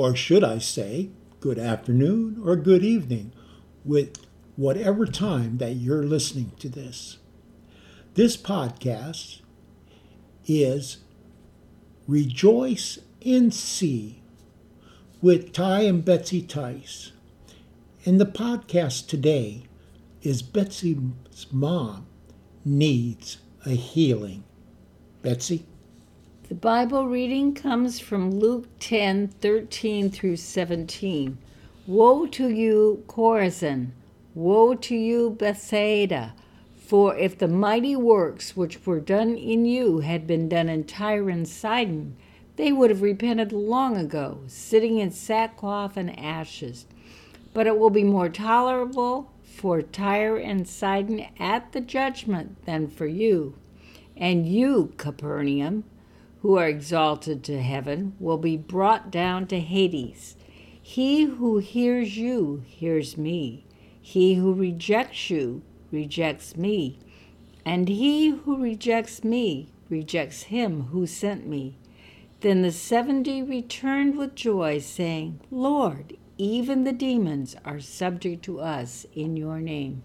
or should I say, good afternoon or good evening, with whatever time that you're listening to this. This podcast is Rejoice in See with Ty and Betsy Tice. And the podcast today is Betsy's mom needs a healing. Betsy? The Bible reading comes from Luke 10 13 through 17. Woe to you, Chorazin! Woe to you, Bethsaida! For if the mighty works which were done in you had been done in Tyre and Sidon, they would have repented long ago, sitting in sackcloth and ashes. But it will be more tolerable for Tyre and Sidon at the judgment than for you. And you, Capernaum, who are exalted to heaven, will be brought down to Hades. He who hears you hears me. He who rejects you rejects me. And he who rejects me rejects him who sent me. Then the seventy returned with joy, saying, Lord, even the demons are subject to us in your name.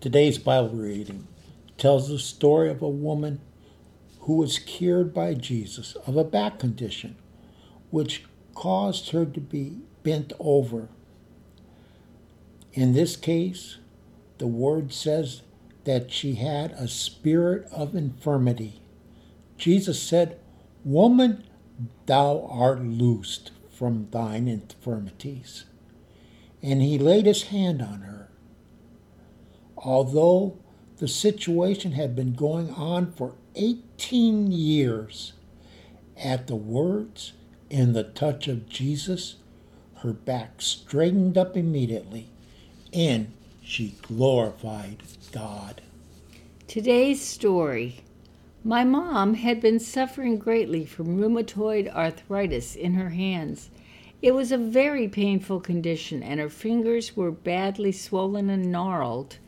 Today's Bible reading tells the story of a woman who was cured by Jesus of a back condition, which caused her to be bent over. In this case, the word says that she had a spirit of infirmity. Jesus said, Woman, thou art loosed from thine infirmities. And he laid his hand on her. Although the situation had been going on for 18 years, at the words and the touch of Jesus, her back straightened up immediately and she glorified God. Today's story my mom had been suffering greatly from rheumatoid arthritis in her hands. It was a very painful condition, and her fingers were badly swollen and gnarled.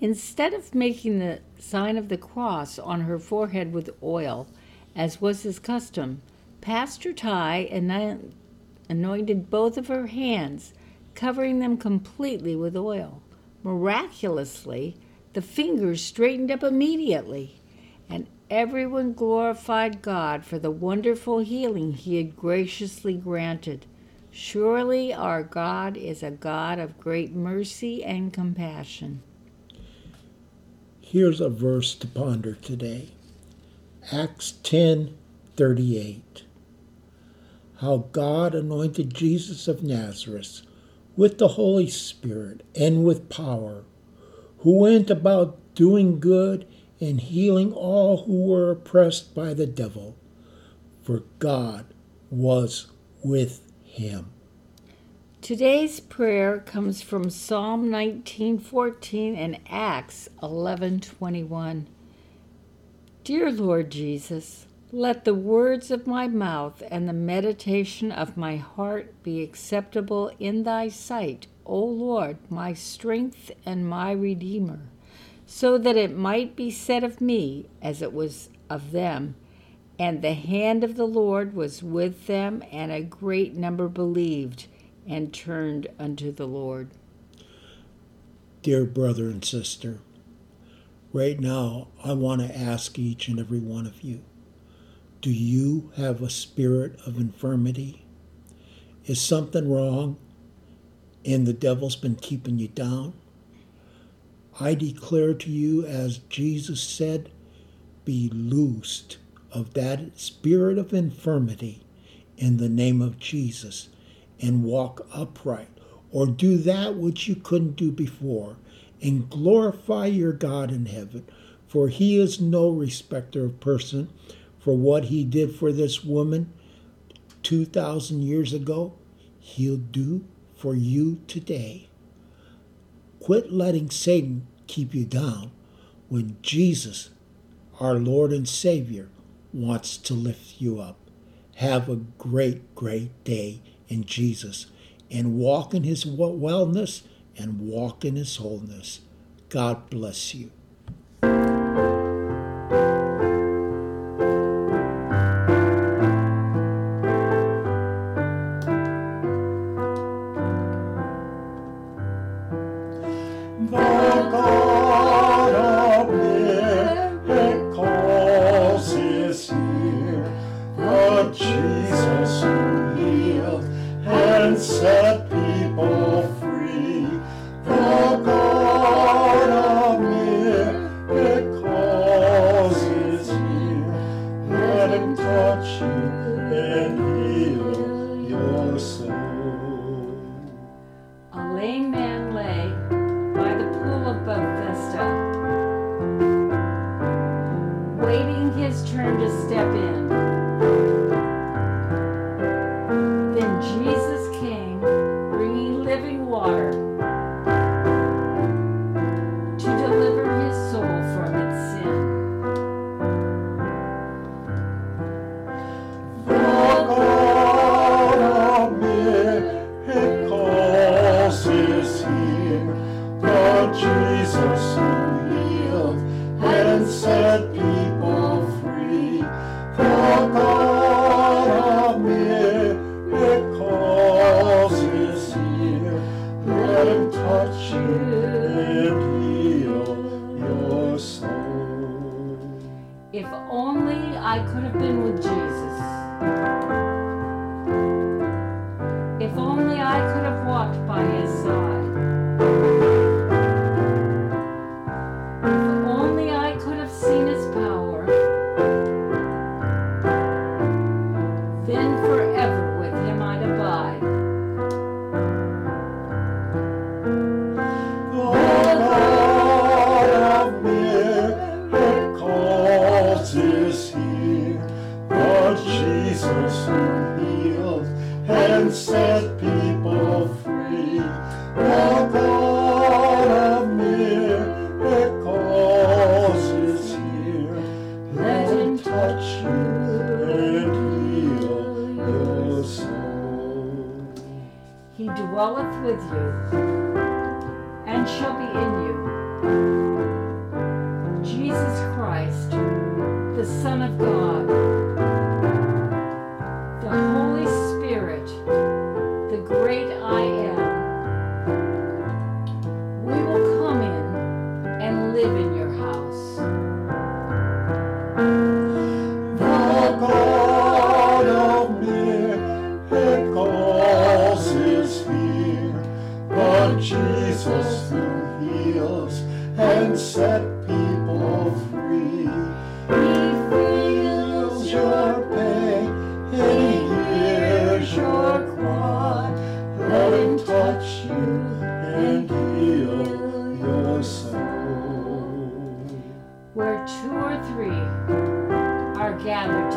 Instead of making the sign of the cross on her forehead with oil, as was his custom, Pastor Ty anointed both of her hands, covering them completely with oil. Miraculously, the fingers straightened up immediately, and everyone glorified God for the wonderful healing he had graciously granted. Surely our God is a God of great mercy and compassion. Here's a verse to ponder today. Acts 10:38. How God anointed Jesus of Nazareth with the Holy Spirit and with power, who went about doing good and healing all who were oppressed by the devil, for God was with him. Today's prayer comes from Psalm 19:14 and Acts 11:21. Dear Lord Jesus, let the words of my mouth and the meditation of my heart be acceptable in thy sight, O Lord, my strength and my redeemer so that it might be said of me as it was of them. And the hand of the Lord was with them, and a great number believed and turned unto the Lord. Dear brother and sister, right now I want to ask each and every one of you do you have a spirit of infirmity? Is something wrong and the devil's been keeping you down? I declare to you, as Jesus said, be loosed of that spirit of infirmity in the name of Jesus and walk upright, or do that which you couldn't do before, and glorify your God in heaven. For he is no respecter of person for what he did for this woman 2,000 years ago, he'll do for you today. Quit letting Satan keep you down when Jesus, our Lord and Savior, wants to lift you up. Have a great, great day in Jesus and walk in his wellness and walk in his wholeness. God bless you. set people free. The God of miracles is here. Let him touch you and heal your soul. A lame man lay by the pool of Bethesda, waiting his turn to step in. Jesus. set people free. For God of miracles is here. Let him touch you and heal your soul. If only I could have been with Jesus. If only I could have walked by him. then forever with him I abide. Jesus who heals and set people free. with you and shall be in you. Jesus Christ, the Son of God, gathered.